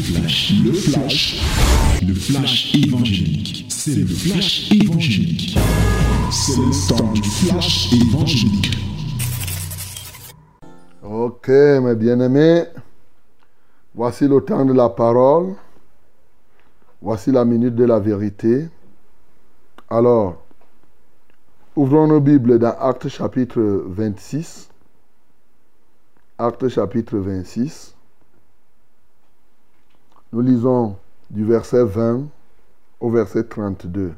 flash, le flash, le flash évangélique. C'est le flash évangélique. C'est le temps du flash évangélique. Ok, mes bien-aimés, voici le temps de la parole. Voici la minute de la vérité. Alors, ouvrons nos Bibles dans Actes chapitre 26. Actes chapitre 26. Nous lisons du verset 20 au verset 32.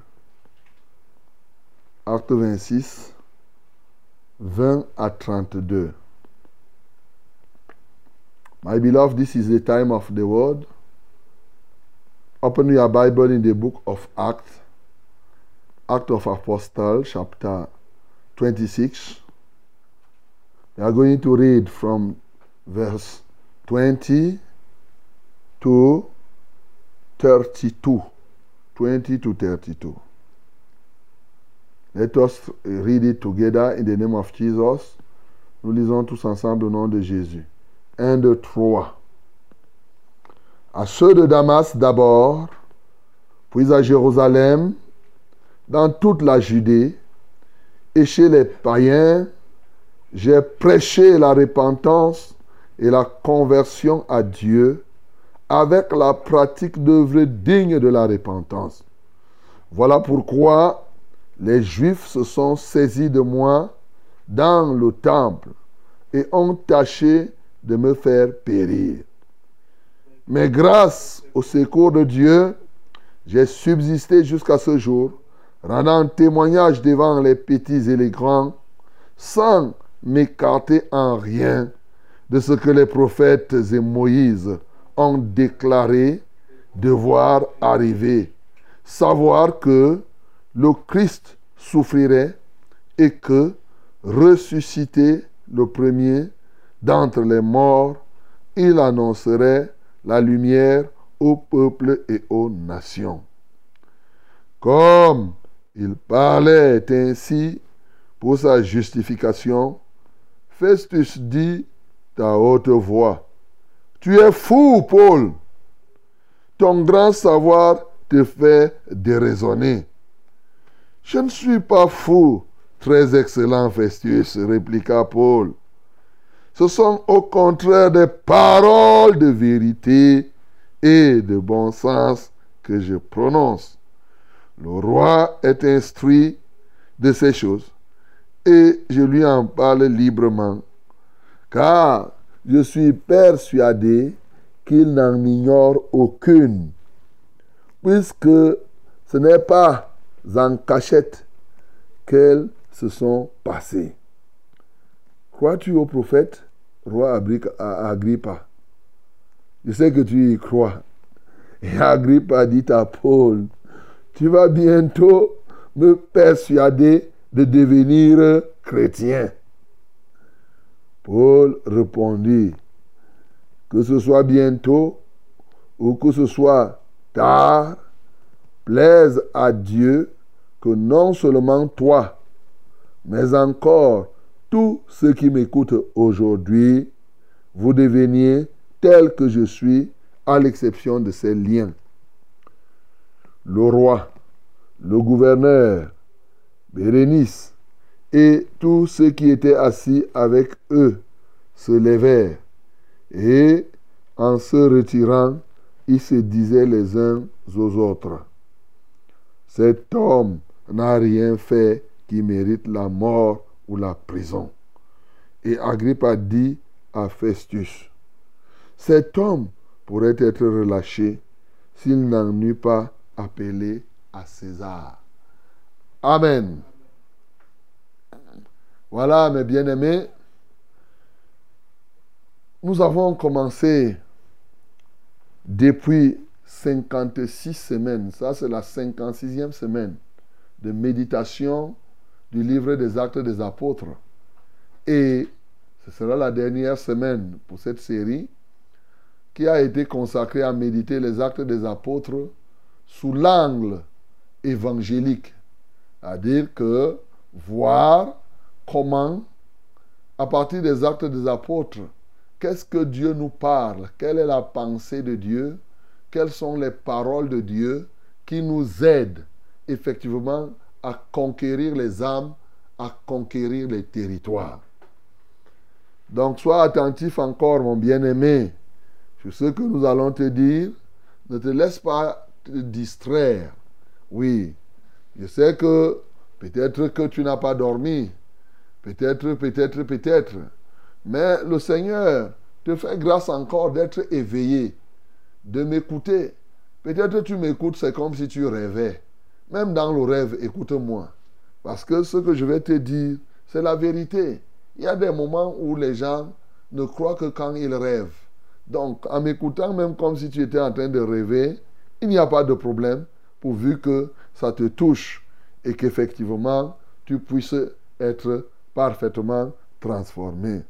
Acte 26, 20 à 32. My beloved, this is the time of the word. Open your Bible in the book of Acts, Act of Apostles, chapter 26. We are going to read from verse 20 to 32. 20 to 32. Let us read it together in the name of Jesus. Nous lisons tous ensemble au nom de Jésus. 1, 2, 3. À ceux de Damas d'abord, puis à Jérusalem, dans toute la Judée, et chez les païens, j'ai prêché la repentance et la conversion à Dieu avec la pratique d'œuvres dignes de la repentance. Voilà pourquoi les Juifs se sont saisis de moi dans le temple et ont tâché de me faire périr. Mais grâce au secours de Dieu, j'ai subsisté jusqu'à ce jour, rendant témoignage devant les petits et les grands, sans m'écarter en rien de ce que les prophètes et Moïse ont déclaré devoir arriver. Savoir que le Christ souffrirait et que, ressuscité le premier d'entre les morts, il annoncerait la lumière au peuple et aux nations. Comme il parlait ainsi pour sa justification, Festus dit à haute voix, Tu es fou, Paul. Ton grand savoir te fait déraisonner. Je ne suis pas fou, très excellent Festus, répliqua Paul. Ce sont au contraire des paroles de vérité et de bon sens que je prononce. Le roi est instruit de ces choses et je lui en parle librement, car je suis persuadé qu'il n'en ignore aucune, puisque ce n'est pas en cachette qu'elles se sont passées. Crois-tu au prophète, roi Agrippa Je sais que tu y crois. Et Agrippa dit à Paul, tu vas bientôt me persuader de devenir chrétien. Paul répondit, que ce soit bientôt ou que ce soit tard, plaise à Dieu que non seulement toi, mais encore tous ceux qui m'écoutent aujourd'hui, vous deveniez tel que je suis, à l'exception de ces liens. Le roi, le gouverneur, Bérénice et tous ceux qui étaient assis avec eux se levèrent et, en se retirant, ils se disaient les uns aux autres, cet homme n'a rien fait qui mérite la mort ou la prison. Et Agrippa dit à Festus, cet homme pourrait être relâché s'il n'en eût pas appelé à César. Amen. Voilà, mes bien-aimés, nous avons commencé depuis 56 semaines, ça c'est la 56e semaine de méditation du livre des actes des apôtres. Et ce sera la dernière semaine pour cette série qui a été consacrée à méditer les actes des apôtres sous l'angle évangélique. C'est-à-dire que voir comment, à partir des actes des apôtres, qu'est-ce que Dieu nous parle, quelle est la pensée de Dieu? Quelles sont les paroles de Dieu qui nous aident effectivement à conquérir les âmes, à conquérir les territoires? Donc sois attentif encore, mon bien-aimé, sur ce que nous allons te dire. Ne te laisse pas te distraire. Oui, je sais que peut-être que tu n'as pas dormi. Peut-être, peut-être, peut-être. Mais le Seigneur te fait grâce encore d'être éveillé, de m'écouter. Peut-être tu m'écoutes, c'est comme si tu rêvais. Même dans le rêve, écoute-moi. Parce que ce que je vais te dire, c'est la vérité. Il y a des moments où les gens ne croient que quand ils rêvent. Donc, en m'écoutant, même comme si tu étais en train de rêver, il n'y a pas de problème, pourvu que ça te touche et qu'effectivement, tu puisses être parfaitement transformé.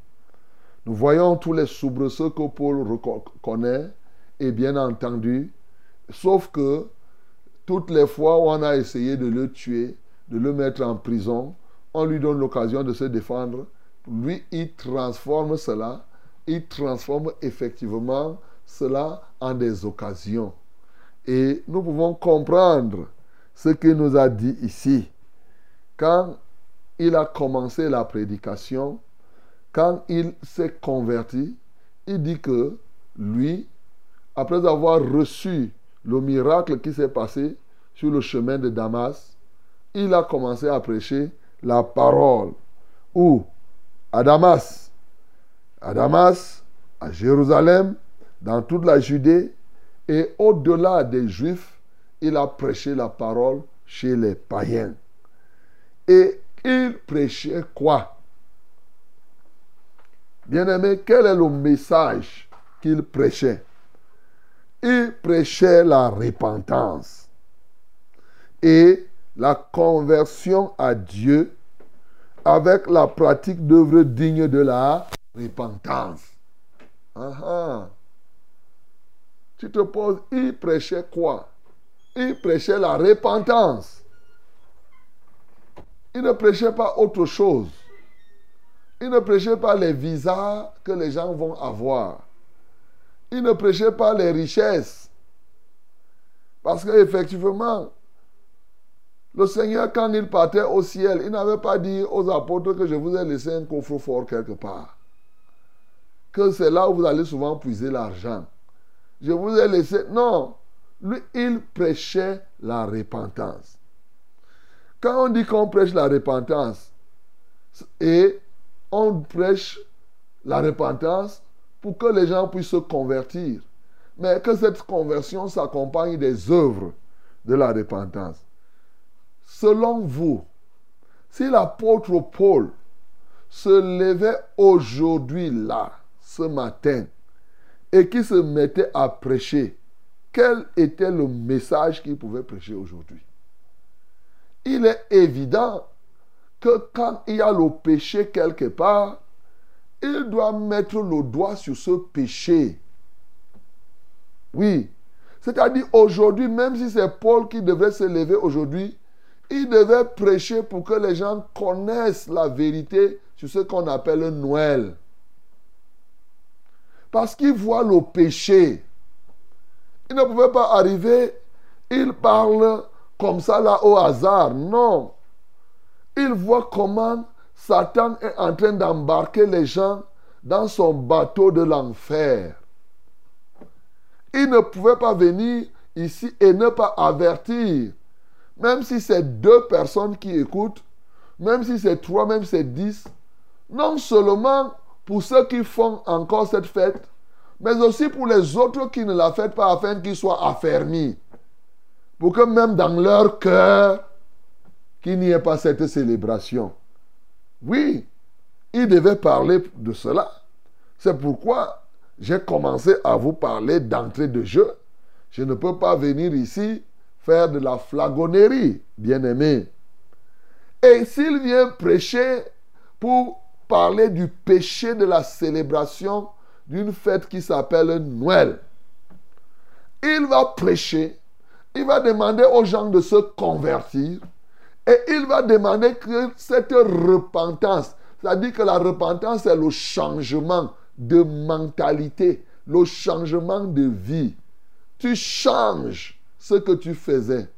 Nous voyons tous les soubresauts que Paul connaît, et bien entendu, sauf que toutes les fois où on a essayé de le tuer, de le mettre en prison, on lui donne l'occasion de se défendre. Lui, il transforme cela, il transforme effectivement cela en des occasions. Et nous pouvons comprendre ce qu'il nous a dit ici. Quand il a commencé la prédication, quand il s'est converti, il dit que lui, après avoir reçu le miracle qui s'est passé sur le chemin de Damas, il a commencé à prêcher la parole. Où? À Damas. À Damas, à Jérusalem, dans toute la Judée et au-delà des Juifs, il a prêché la parole chez les païens. Et il prêchait quoi? Bien-aimé, quel est le message qu'il prêchait? Il prêchait la repentance et la conversion à Dieu avec la pratique d'œuvres dignes de la repentance. Ah, ah. Tu te poses, il prêchait quoi? Il prêchait la repentance. Il ne prêchait pas autre chose. Il ne prêchait pas les visas que les gens vont avoir. Il ne prêchait pas les richesses. Parce qu'effectivement, le Seigneur, quand il partait au ciel, il n'avait pas dit aux apôtres que je vous ai laissé un coffre-fort quelque part. Que c'est là où vous allez souvent puiser l'argent. Je vous ai laissé. Non. Lui, il prêchait la repentance. Quand on dit qu'on prêche la repentance, et on prêche la repentance pour que les gens puissent se convertir, mais que cette conversion s'accompagne des œuvres de la repentance. Selon vous, si l'apôtre Paul se levait aujourd'hui là, ce matin, et qui se mettait à prêcher, quel était le message qu'il pouvait prêcher aujourd'hui? Il est évident que quand il y a le péché quelque part, il doit mettre le doigt sur ce péché. Oui. C'est-à-dire aujourd'hui, même si c'est Paul qui devrait se lever aujourd'hui, il devait prêcher pour que les gens connaissent la vérité sur ce qu'on appelle Noël. Parce qu'il voit le péché. Il ne pouvait pas arriver, il parle comme ça là au hasard. Non. Il voit comment Satan est en train d'embarquer les gens dans son bateau de l'enfer. Il ne pouvait pas venir ici et ne pas avertir. Même si c'est deux personnes qui écoutent, même si c'est trois, même si c'est dix, non seulement pour ceux qui font encore cette fête, mais aussi pour les autres qui ne la font pas afin qu'ils soient affermis pour que même dans leur cœur, qu'il n'y ait pas cette célébration. Oui, il devait parler de cela. C'est pourquoi j'ai commencé à vous parler d'entrée de jeu. Je ne peux pas venir ici faire de la flagonnerie, bien-aimé. Et s'il vient prêcher pour parler du péché de la célébration d'une fête qui s'appelle Noël, il va prêcher il va demander aux gens de se convertir et il va demander que cette repentance, c'est-à-dire que la repentance c'est le changement de mentalité, le changement de vie. tu changes ce que tu faisais.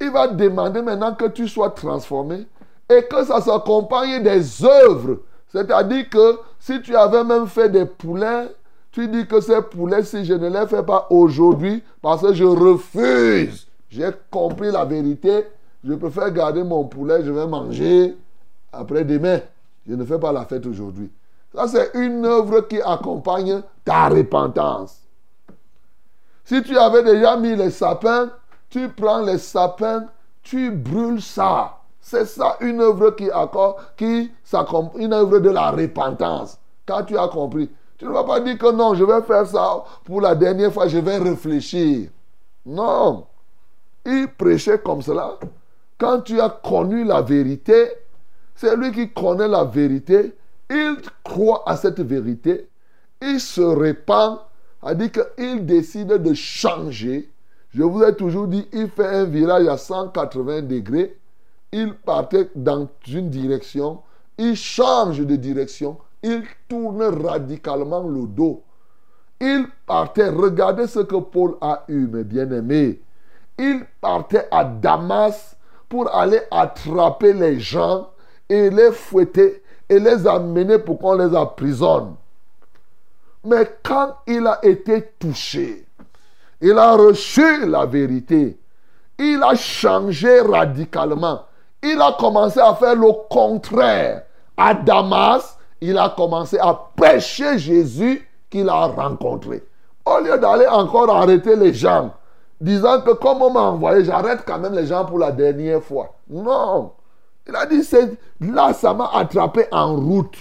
Il va demander maintenant que tu sois transformé et que ça s'accompagne des œuvres. C'est-à-dire que si tu avais même fait des poulets, tu dis que ces poulets, si je ne les fais pas aujourd'hui, parce que je refuse, j'ai compris la vérité, je préfère garder mon poulet, je vais manger après-demain. Je ne fais pas la fête aujourd'hui. Ça, c'est une œuvre qui accompagne ta repentance. Si tu avais déjà mis les sapins, tu prends les sapins, tu brûles ça. C'est ça une œuvre qui, qui une œuvre de la repentance. Quand tu as compris. Tu ne vas pas dire que non, je vais faire ça pour la dernière fois, je vais réfléchir. Non. Il prêchait comme cela. Quand tu as connu la vérité, c'est lui qui connaît la vérité. Il croit à cette vérité. Il se répand. A dit qu'il décide de changer. Je vous ai toujours dit, il fait un virage à 180 degrés. Il partait dans une direction. Il change de direction. Il tourne radicalement le dos. Il partait. Regardez ce que Paul a eu, mes bien-aimés. Il partait à Damas pour aller attraper les gens et les fouetter et les amener pour qu'on les emprisonne. Mais quand il a été touché, il a reçu la vérité, il a changé radicalement. Il a commencé à faire le contraire. À Damas, il a commencé à prêcher Jésus qu'il a rencontré. Au lieu d'aller encore arrêter les gens, disant que comme on m'a envoyé, j'arrête quand même les gens pour la dernière fois. Non. Il a dit, là, ça m'a attrapé en route.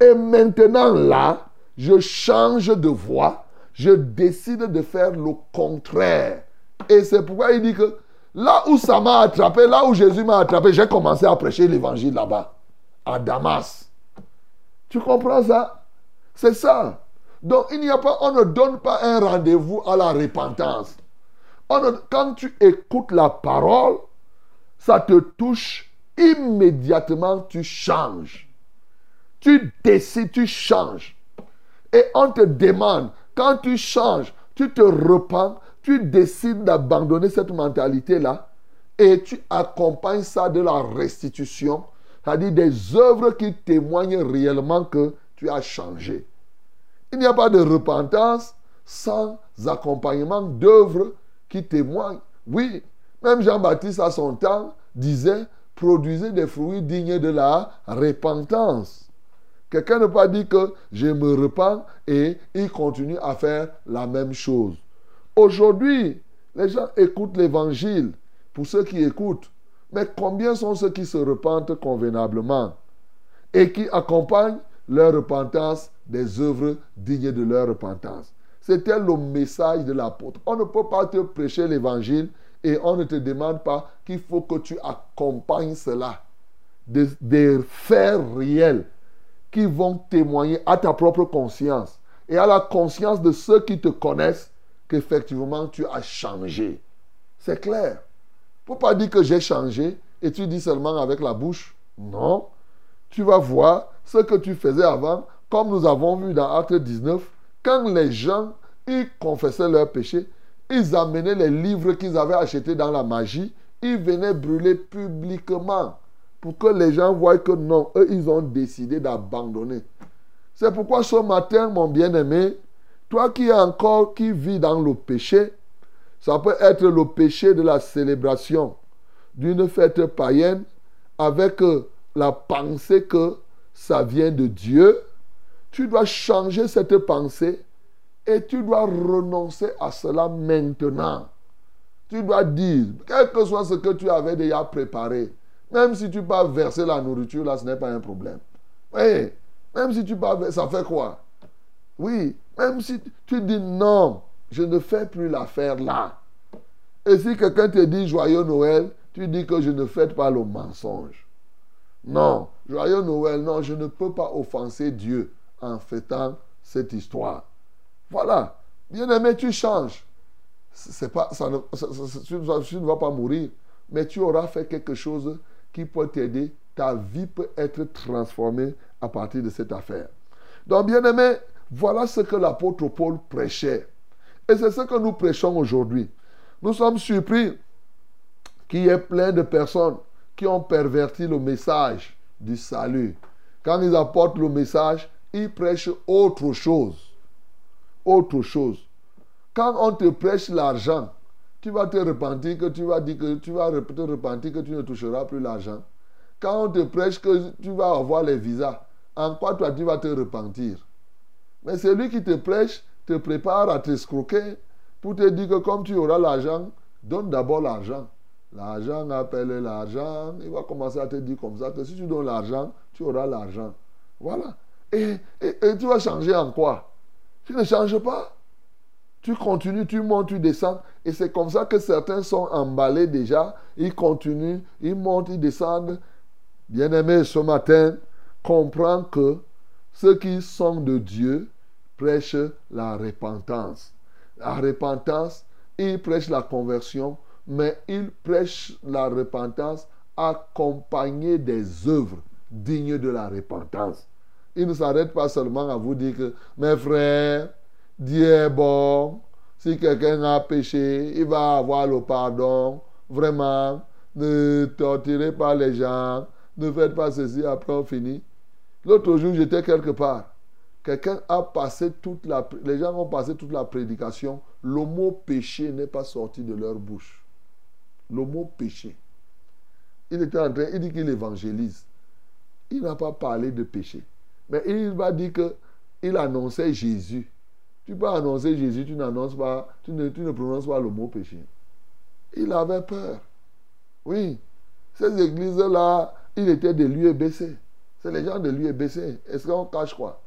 Et maintenant, là, je change de voie. Je décide de faire le contraire. Et c'est pourquoi il dit que là où ça m'a attrapé, là où Jésus m'a attrapé, j'ai commencé à prêcher l'évangile là-bas, à Damas. Tu comprends ça? C'est ça. Donc il n'y a pas, on ne donne pas un rendez-vous à la repentance. quand tu écoutes la parole, ça te touche immédiatement tu changes. Tu décides, tu changes. Et on te demande, quand tu changes, tu te repens, tu décides d'abandonner cette mentalité-là et tu accompagnes ça de la restitution, c'est-à-dire des œuvres qui témoignent réellement que tu as changé. Il n'y a pas de repentance sans accompagnement d'œuvres qui témoignent. Oui, même Jean-Baptiste à son temps disait, produisez des fruits dignes de la repentance. Quelqu'un ne peut pas dire que je me repens et il continue à faire la même chose. Aujourd'hui, les gens écoutent l'évangile pour ceux qui écoutent. Mais combien sont ceux qui se repentent convenablement et qui accompagnent leur repentance des œuvres dignes de leur repentance? C'était le message de l'apôtre. On ne peut pas te prêcher l'évangile et on ne te demande pas qu'il faut que tu accompagnes cela des, faits réels qui vont témoigner à ta propre conscience et à la conscience de ceux qui te connaissent qu'effectivement tu as changé. C'est clair. Faut pas dire que j'ai changé et tu dis seulement avec la bouche. Non. Tu vas voir ce que tu faisais avant, comme nous avons vu dans Acte 19, quand les gens ils confessaient leurs péchés, ils amenaient les livres qu'ils avaient achetés dans la magie, ils venaient brûler publiquement pour que les gens voient que non, eux, ils ont décidé d'abandonner. C'est pourquoi ce matin, mon bien-aimé, toi qui es encore, qui vis dans le péché, ça peut être le péché de la célébration d'une fête païenne avec euh, la pensée que ça vient de Dieu. Tu dois changer cette pensée et tu dois renoncer à cela maintenant. Tu dois dire, quel que soit ce que tu avais déjà préparé, même si tu pas verser la nourriture, là, ce n'est pas un problème. Oui, même si tu pas ça fait quoi? Oui, même si tu dis non, je ne fais plus l'affaire là. Et si quelqu'un te dit joyeux Noël, tu dis que je ne fête pas le mensonge. Non, joyeux Noël, non, je ne peux pas offenser Dieu en fêtant cette histoire. Voilà. Bien-aimé, tu changes. C'est pas, ça ne, tu, ne vas pas mourir, mais tu auras fait quelque chose qui peut t'aider. Ta vie peut être transformée à partir de cette affaire. Donc, bien-aimé, voilà ce que l'apôtre Paul prêchait. Et c'est ce que nous prêchons aujourd'hui. Nous sommes surpris qu'il y ait plein de personnes qui ont perverti le message du salut. Quand ils apportent le message, ils prêchent autre chose. Autre chose. Quand on te prêche l'argent, tu vas te repentir que tu vas dire que tu vas te repentir que tu ne toucheras plus l'argent. Quand on te prêche que tu vas avoir les visas, en quoi toi tu vas te repentir? Mais celui qui te prêche te prépare à t'escroquer pour te dire que comme tu auras l'argent, donne d'abord l'argent. L'argent appelle l'argent. Il va commencer à te dire comme ça que si tu donnes l'argent, tu auras l'argent. Voilà. Et, tu vas changer en quoi? Tu ne changes pas. Tu continues, tu montes, tu descends. Et c'est comme ça que certains sont emballés déjà. Ils continuent, ils montent, ils descendent. Bien-aimé, ce matin, comprends que ceux qui sont de Dieu prêchent la repentance. La repentance, ils prêchent la conversion mais il prêche la repentance accompagnée des œuvres dignes de la repentance. Il ne s'arrête pas seulement à vous dire que, mes frères, Dieu est bon. Si quelqu'un a péché, il va avoir le pardon. Vraiment, ne torturez pas les gens. Ne faites pas ceci, après on finit. L'autre jour, j'étais quelque part. Quelqu'un a passé toute la... Les gens ont passé toute la prédication. Le mot péché n'est pas sorti de leur bouche le mot péché. Il était en train, il dit qu'il évangélise. Il n'a pas parlé de péché. Mais il va dire que il annonçait Jésus. Tu peux annoncer Jésus, tu n'annonces pas, tu ne, tu ne prononces pas le mot péché. Il avait peur. Oui. Ces églises-là, il était de l'UEBC. C'est les gens de l'UEBC. Est-ce qu'on cache quoi?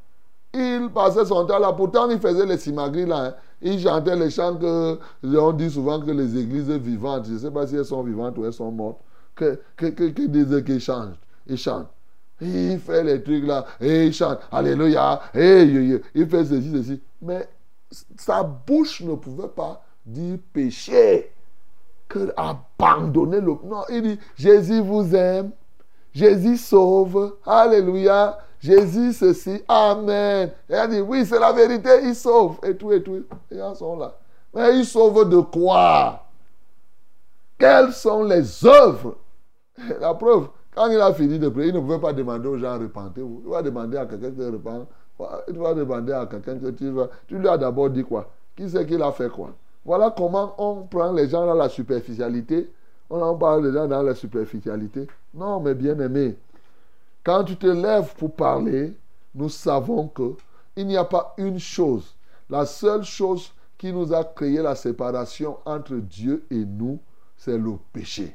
Il passait son temps là. Pourtant, il faisait les simagris là. Hein. Ils chantaient les chants que on dit souvent que les églises vivantes, je ne sais pas si elles sont vivantes ou elles sont mortes, que, que, que, que changent. Ils chantent. Il fait les trucs là, il chante, Alléluia, il fait ceci, ceci. Mais sa bouche ne pouvait pas dire péché, que abandonner le. Non, il dit Jésus vous aime, Jésus sauve, Alléluia, Jésus, ceci, Amen. Et elle dit, oui, c'est la vérité, il sauve. Et tout, et tout. Les gens sont là. Mais il sauve de quoi? Quelles sont les œuvres? La preuve, quand il a fini de prier, il ne pouvait pas demander aux gens repentez-vous. Il va demander à quelqu'un de repent. Il va demander à quelqu'un que tu vas. Tu lui as d'abord dit quoi? Qui c'est qu'il a fait quoi? Voilà comment on prend les gens dans la superficialité. On en parle des gens dans la superficialité. Non, mais bien aimé, quand tu te lèves pour parler, nous savons que il n'y a pas une chose. La seule chose qui nous a créé la séparation entre Dieu et nous, c'est le péché.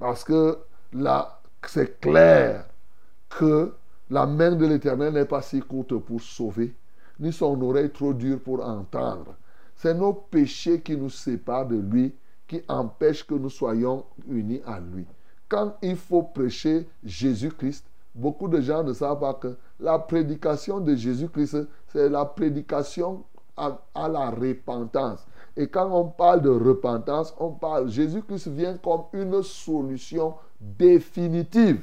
Parce que là, c'est clair que la main de l'Éternel n'est pas si courte pour sauver, ni son oreille trop dure pour entendre. C'est nos péchés qui nous séparent de lui, qui empêchent que nous soyons unis à lui. Quand il faut prêcher Jésus-Christ, Beaucoup de gens ne savent pas que la prédication de Jésus-Christ, c'est la prédication à, la repentance. Et quand on parle de repentance, on parle, Jésus-Christ vient comme une solution définitive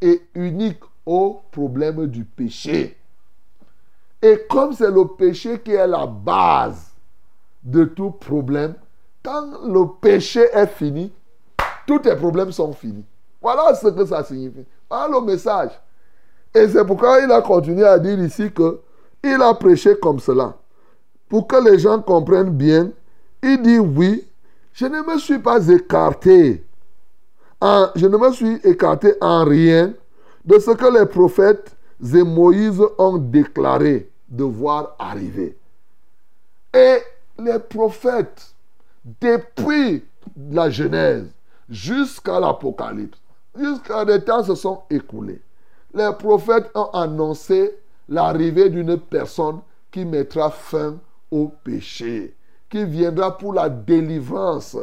et unique au problème du péché. Et comme c'est le péché qui est la base de tout problème, quand le péché est fini, tous tes problèmes sont finis. Voilà ce que ça signifie. Le message. Et c'est pourquoi il a continué à dire ici que il a prêché comme cela. Pour que les gens comprennent bien, il dit oui, je ne me suis pas écarté. je ne me suis écarté en rien de ce que les prophètes et Moïse ont déclaré devoir arriver. Et les prophètes, depuis la Genèse jusqu'à l'Apocalypse, Jusqu'à des temps se sont écoulés. Les prophètes ont annoncé l'arrivée d'une personne qui mettra fin au péché, qui viendra pour la délivrance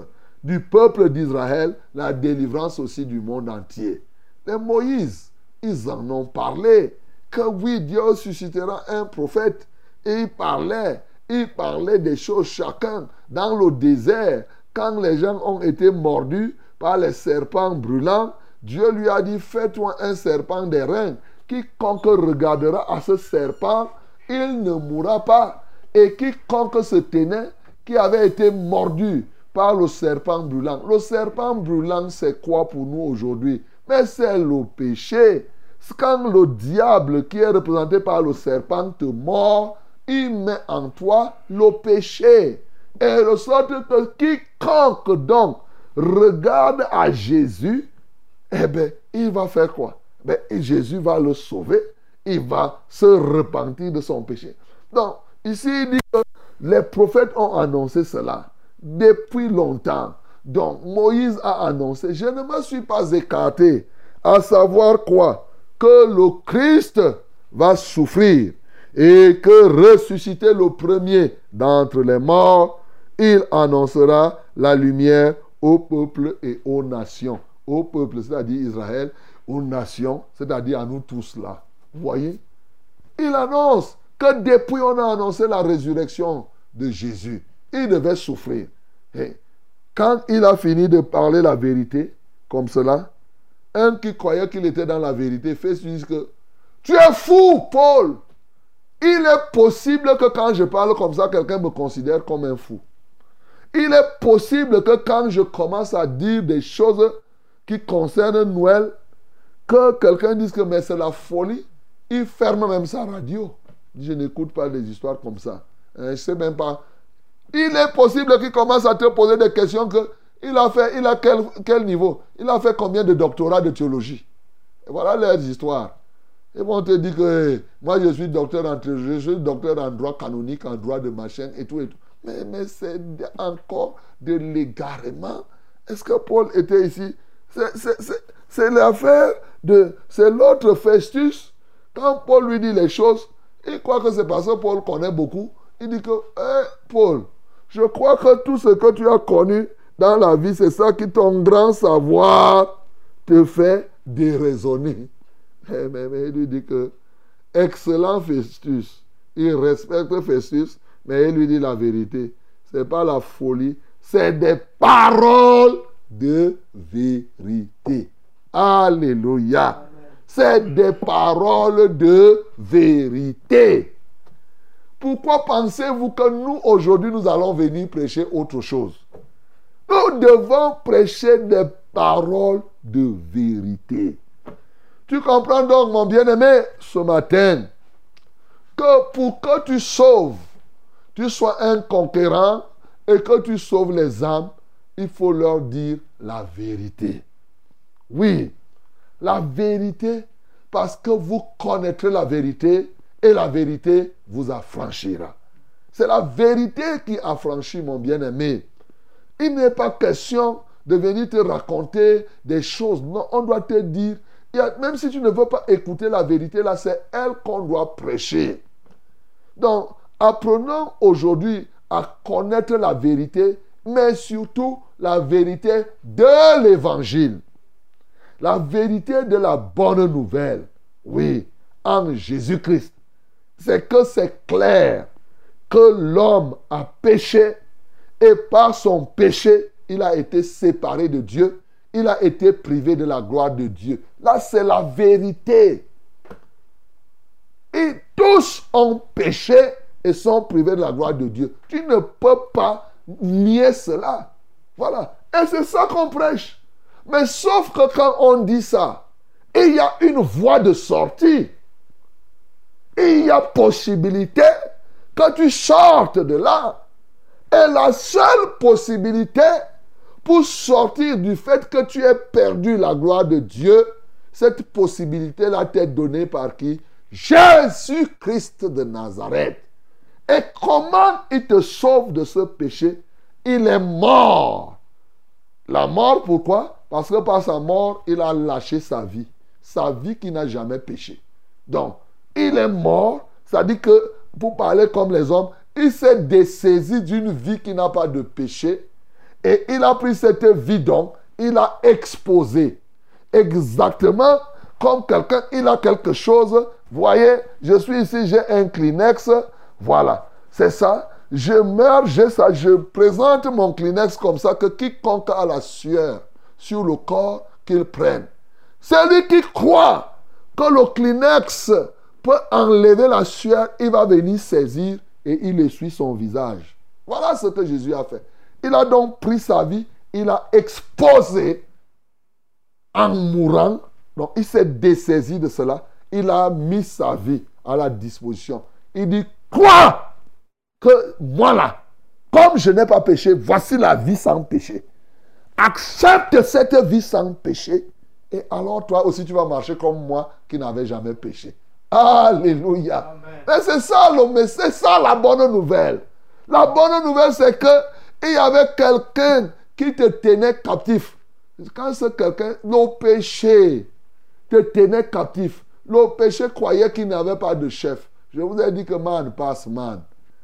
du peuple d'Israël, la délivrance aussi du monde entier. Les Moïse, ils en ont parlé, que oui, Dieu suscitera un prophète. Et il parlait, il parlait des choses chacun dans le désert, quand les gens ont été mordus par les serpents brûlants, Dieu lui a dit, fais-toi un serpent des reins. Quiconque regardera à ce serpent, il ne mourra pas. Et quiconque se tenait, qui avait été mordu par le serpent brûlant. Le serpent brûlant, c'est quoi pour nous aujourd'hui? Mais c'est le péché. Quand le diable qui est représenté par le serpent te mord, il met en toi le péché. Et de sorte que quiconque donc regarde à Jésus, eh bien, il va faire quoi? Ben, Jésus va le sauver. Il va se repentir de son péché. Donc, ici, il dit que les prophètes ont annoncé cela depuis longtemps. Donc, Moïse a annoncé, je ne me suis pas écarté à savoir quoi? Que le Christ va souffrir et que ressusciter le premier d'entre les morts, il annoncera la lumière au peuple et aux nations. Au peuple, c'est-à-dire Israël, aux nations, c'est-à-dire à nous tous là. Vous voyez? Il annonce que depuis on a annoncé la résurrection de Jésus, il devait souffrir. Et quand il a fini de parler la vérité, comme cela, un qui croyait qu'il était dans la vérité fait dire que tu es fou, Paul. Il est possible que quand je parle comme ça, quelqu'un me considère comme un fou. Il est possible que quand je commence à dire des choses qui concernent Noël, que quelqu'un dise que mais c'est la folie. Il ferme même sa radio. Je n'écoute pas des histoires comme ça. Hein, je ne sais même pas. Il est possible qu'il commence à te poser des questions que il a fait, il a quel, quel niveau? Il a fait combien de doctorats de théologie? Et voilà leurs histoires. Ils vont te dire que moi je suis docteur en, je suis docteur en droit canonique, en droit de machin et tout et tout. Mais, mais c'est encore de l'égarement. Est-ce que Paul était ici C'est l'affaire de... C'est l'autre Festus. Quand Paul lui dit les choses, il croit que c'est parce que Paul connaît beaucoup. Il dit que, Paul, je crois que tout ce que tu as connu dans la vie, c'est ça qui ton grand savoir te fait déraisonner. Mais, mais, il lui dit que, excellent Festus, il respecte Festus, mais il lui dit la vérité. Ce n'est pas la folie, c'est des paroles de vérité. Alléluia. C'est des paroles de vérité. Pourquoi pensez-vous que nous, aujourd'hui, nous allons venir prêcher autre chose? Nous devons prêcher des paroles de vérité. Tu comprends donc, mon bien-aimé, ce matin, que pour que tu sauves, tu sois un conquérant et que tu sauves les âmes, il faut leur dire la vérité. Oui, la vérité, parce que vous connaîtrez la vérité et la vérité vous affranchira. C'est la vérité qui affranchit mon bien-aimé. Il n'est pas question de venir te raconter des choses. Non, on doit te dire même si tu ne veux pas écouter la vérité, là, c'est elle qu'on doit prêcher. Donc, apprenons aujourd'hui à connaître la vérité, mais surtout la vérité de l'évangile. La vérité de la bonne nouvelle. Oui, en Jésus-Christ. C'est que c'est clair que l'homme a péché et par son péché, il a été séparé de Dieu il a été privé de la gloire de Dieu. Là, c'est la vérité. Et tous ont péché et sont privés de la gloire de Dieu. Tu ne peux pas nier cela. Voilà. Et c'est ça qu'on prêche. Mais sauf que quand on dit ça, il y a une voie de sortie. Il y a possibilité que tu sortes de là. Et la seule possibilité, pour sortir du fait que tu aies perdu la gloire de Dieu, cette possibilité-là t'est donnée par qui? Jésus-Christ de Nazareth. Et comment il te sauve de ce péché? Il est mort. La mort, pourquoi? Parce que par sa mort, il a lâché sa vie. Sa vie qui n'a jamais péché. Donc, il est mort. Ça dit que, pour parler comme les hommes, il s'est dessaisi d'une vie qui n'a pas de péché et il a pris cette vie donc, il a exposé. Exactement comme quelqu'un, il a quelque chose. Voyez, je suis ici, j'ai un Kleenex. Voilà, c'est ça. Je meurs. Je présente mon Kleenex comme ça que quiconque a la sueur sur le corps, qu'il prenne. Celui qui croit que le Kleenex peut enlever la sueur, il va venir saisir et il essuie son visage. Voilà ce que Jésus a fait. Il a donc pris sa vie, il a exposé en mourant. Donc il s'est dessaisi de cela. Il a mis sa vie à la disposition. Il dit, quoi que moi là, comme je n'ai pas péché, voici la vie sans péché. Accepte cette vie sans péché. Et alors toi aussi tu vas marcher comme moi qui n'avais jamais péché. Alléluia. Mais c'est ça, mais c'est ça la bonne nouvelle. La bonne nouvelle, c'est que il y avait quelqu'un qui te tenait captif. Quand ce quelqu'un, le péché te tenait captif. Le péché croyait qu'il n'avait pas de chef. Je vous ai dit que man passe man.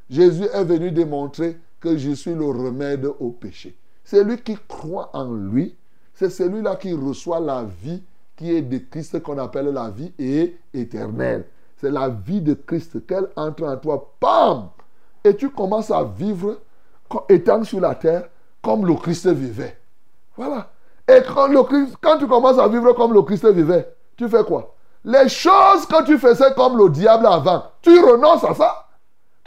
Jésus est venu démontrer que je suis le remède au péché. C'est lui qui croit en lui. C'est celui-là qui reçoit la vie qui est de Christ qu'on appelle la vie et éternelle. C'est la vie de Christ qu'elle entre en toi. Pam Et tu commences à vivre étant sur la terre comme le Christ vivait. Voilà. Et quand, le Christ, quand tu commences à vivre comme le Christ vivait, tu fais quoi? Les choses que tu faisais comme le diable avant, tu renonces à ça?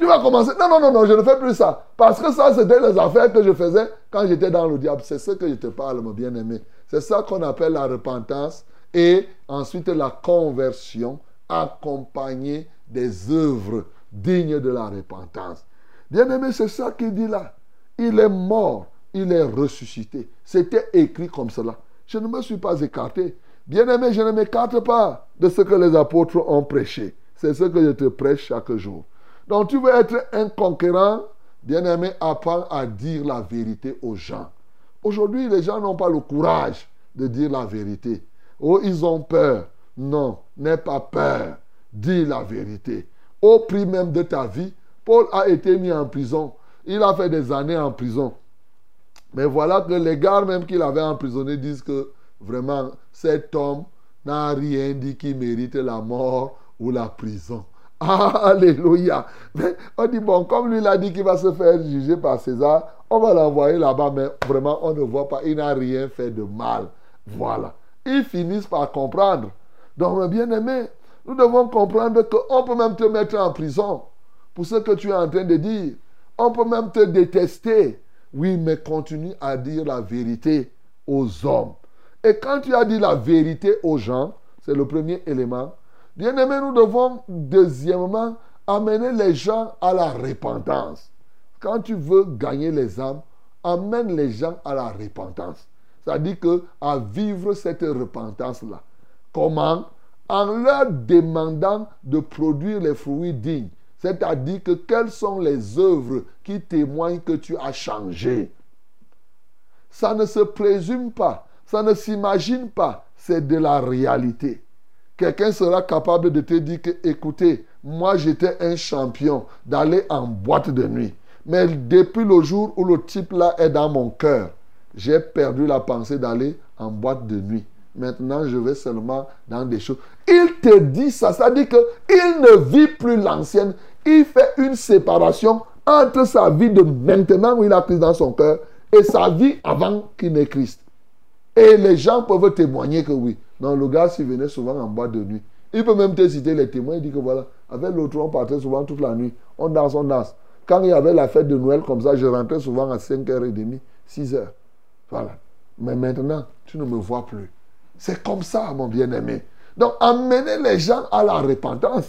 Tu vas commencer. Non, non, non, non, je ne fais plus ça. Parce que ça, c'était les affaires que je faisais quand j'étais dans le diable. C'est ce que je te parle, mon bien-aimé. C'est ça qu'on appelle la repentance et ensuite la conversion accompagnée des œuvres dignes de la repentance. Bien-aimé, c'est ça qu'il dit là. Il est mort, il est ressuscité. C'était écrit comme cela. Je ne me suis pas écarté. Bien-aimé, je ne m'écarte pas de ce que les apôtres ont prêché. C'est ce que je te prêche chaque jour. Donc tu veux être un conquérant, bien-aimé, apprends à dire la vérité aux gens. Aujourd'hui, les gens n'ont pas le courage de dire la vérité. Oh, ils ont peur. Non, n'aie pas peur. Dis la vérité. Au prix même de ta vie, Paul a été mis en prison. Il a fait des années en prison. Mais voilà que les gars même qu'il avait emprisonné disent que vraiment cet homme n'a rien dit qui mérite la mort ou la prison. Alléluia. Mais on dit, bon, comme lui il a dit qu'il va se faire juger par César, on va l'envoyer là-bas, mais vraiment, on ne voit pas, il n'a rien fait de mal. Voilà. Ils finissent par comprendre. Donc, bien aimé, nous devons comprendre qu'on peut même te mettre en prison pour ce que tu es en train de dire. On peut même te détester. Oui, mais continue à dire la vérité aux hommes. Et quand tu as dit la vérité aux gens, c'est le premier élément, Bien-aimés, nous devons deuxièmement amener les gens à la repentance. Quand tu veux gagner les âmes, amène les gens à la repentance. C'est-à-dire que à vivre cette repentance-là. Comment? En leur demandant de produire les fruits dignes. C'est-à-dire que quelles sont les œuvres qui témoignent que tu as changé? Ça ne se présume pas, ça ne s'imagine pas, c'est de la réalité quelqu'un sera capable de te dire que, écoutez, moi j'étais un champion d'aller en boîte de nuit. Mais depuis le jour où le type là est dans mon cœur, j'ai perdu la pensée d'aller en boîte de nuit. Maintenant, je vais seulement dans des choses. Il te dit ça, ça dit qu'il ne vit plus l'ancienne. Il fait une séparation entre sa vie de maintenant où il a Christ dans son cœur et sa vie avant qu'il n'ait Christ. Et les gens peuvent témoigner que oui. Non, le gars, s'il venait souvent en boîte de nuit, il peut même te citer les témoins. Il dit que voilà, avec l'autre, on partait souvent toute la nuit. On danse, on danse. Quand il y avait la fête de Noël comme ça, je rentrais souvent à 5h30, 6h. Voilà. Mais maintenant, tu ne me vois plus. C'est comme ça, mon bien-aimé. Donc, amenez les gens à la repentance.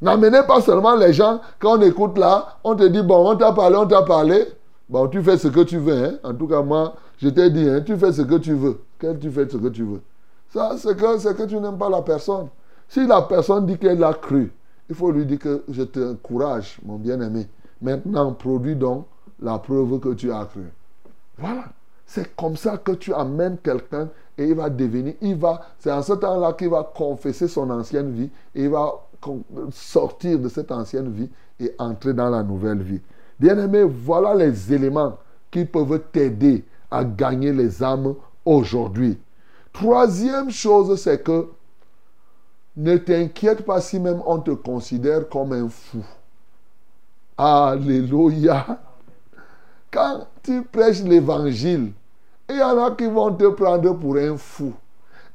N'amenez pas seulement les gens, quand on écoute là, on te dit, bon, on t'a parlé, on t'a parlé. Bon, tu fais ce que tu veux. Hein? En tout cas, moi, je t'ai dit, hein, tu fais ce que tu veux. Quel tu fais ce que tu veux. Ça, c'est que, que tu n'aimes pas la personne. Si la personne dit qu'elle a cru, il faut lui dire que je t'encourage, mon bien-aimé. Maintenant, produis donc la preuve que tu as cru. Voilà. C'est comme ça que tu amènes quelqu'un et il va devenir, il va, c'est en ce temps-là qu'il va confesser son ancienne vie et il va sortir de cette ancienne vie et entrer dans la nouvelle vie. Bien-aimé, voilà les éléments qui peuvent t'aider à gagner les âmes aujourd'hui. Troisième chose, c'est que ne t'inquiète pas si même on te considère comme un fou. Alléluia. Quand tu prêches l'évangile, il y en a qui vont te prendre pour un fou.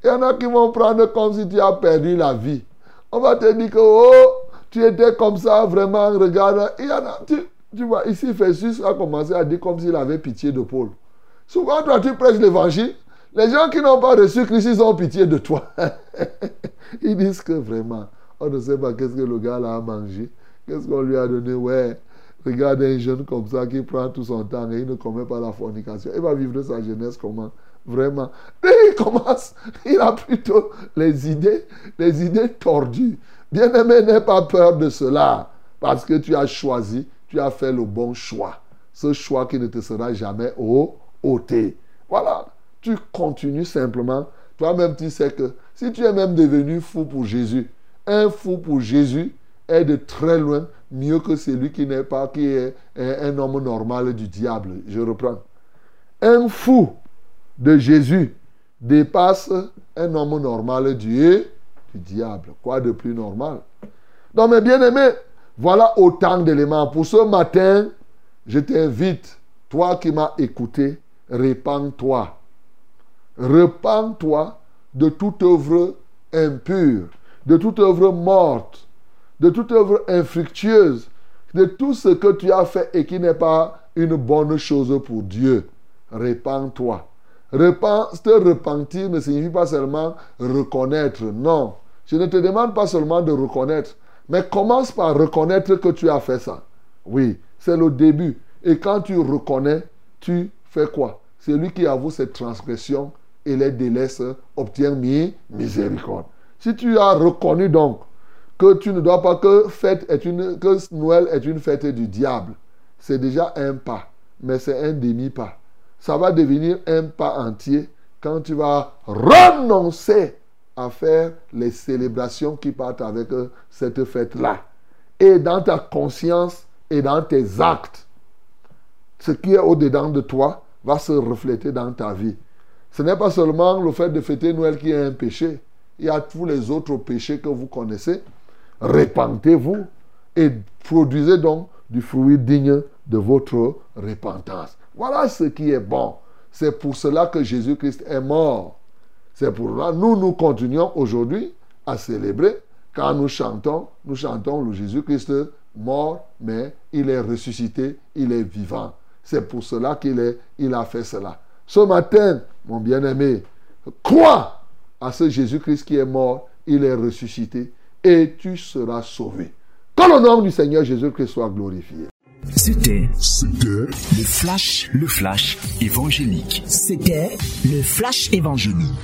Il y en a qui vont prendre comme si tu as perdu la vie. On va te dire que, oh, tu étais comme ça, vraiment, regarde. Il y en a, Tu vois, ici, Festus a commencé à dire comme s'il avait pitié de Paul. Souvent, toi, tu prêches l'évangile. Les gens qui n'ont pas reçu Christ, ils ont pitié de toi. ils disent que vraiment, on ne sait pas qu'est-ce que le gars là a mangé. Qu'est-ce qu'on lui a donné? Ouais, regarde un jeune comme ça qui prend tout son temps et il ne commet pas la fornication. Il va vivre sa jeunesse comment? Vraiment. Et il commence, il a plutôt les idées, les idées tordues. Bien-aimé, n'aie pas peur de cela. Parce que tu as choisi, tu as fait le bon choix. Ce choix qui ne te sera jamais ôté. Voilà. Tu continues simplement. Toi-même, tu sais que si tu es même devenu fou pour Jésus, un fou pour Jésus est de très loin mieux que celui qui n'est pas, qui est un homme normal du diable. Je reprends. Un fou de Jésus dépasse un homme normal du, du diable. Quoi de plus normal? Donc, mes bien-aimés, voilà autant d'éléments. Pour ce matin, je t'invite, toi qui m'as écouté, répands-toi. Repends-toi de toute œuvre impure, de toute œuvre morte, de toute œuvre infructueuse, de tout ce que tu as fait et qui n'est pas une bonne chose pour Dieu. Repends-toi. te repentir ne signifie pas seulement reconnaître. Non. Je ne te demande pas seulement de reconnaître, mais commence par reconnaître que tu as fait ça. Oui, c'est le début. Et quand tu reconnais, tu fais quoi? Celui qui avoue cette transgression et les délaisse obtient miséricorde. Si tu as reconnu donc que tu ne dois pas que fête est une que Noël est une fête du diable, c'est déjà un pas, mais c'est un demi-pas. Ça va devenir un pas entier quand tu vas renoncer à faire les célébrations qui partent avec euh, cette fête-là. Et dans ta conscience et dans tes actes, ce qui est au-dedans de toi va se refléter dans ta vie. Ce n'est pas seulement le fait de fêter Noël qui est un péché. Il y a tous les autres péchés que vous connaissez. Répentez-vous et produisez donc du fruit digne de votre repentance. Voilà ce qui est bon. C'est pour cela que Jésus-Christ est mort. C'est pour cela que nous, nous continuons aujourd'hui à célébrer. Quand nous chantons, nous chantons le Jésus-Christ mort, mais il est ressuscité, il est vivant. C'est pour cela qu'il il a fait cela. Ce matin, mon bien-aimé, crois à ce Jésus-Christ qui est mort, il est ressuscité, et tu seras sauvé. Que le nom du Seigneur Jésus-Christ soit glorifié. C'était le flash, le flash évangélique. C'était le flash évangélique.